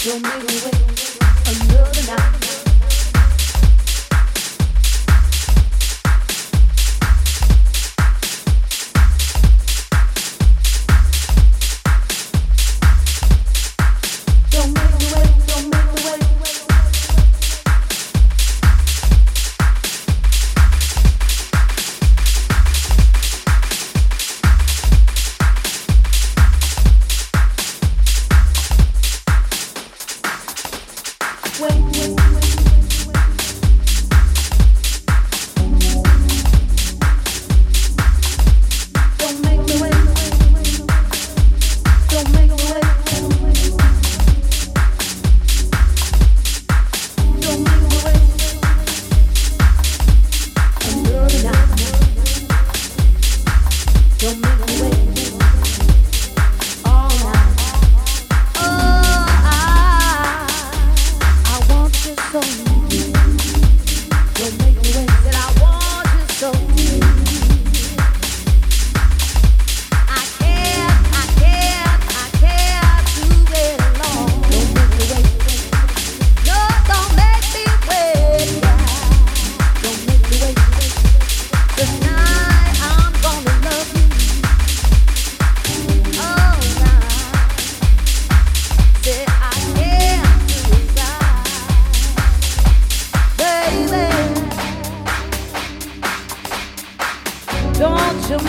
to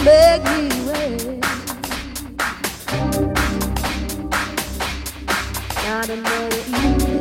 make me wait. Not another.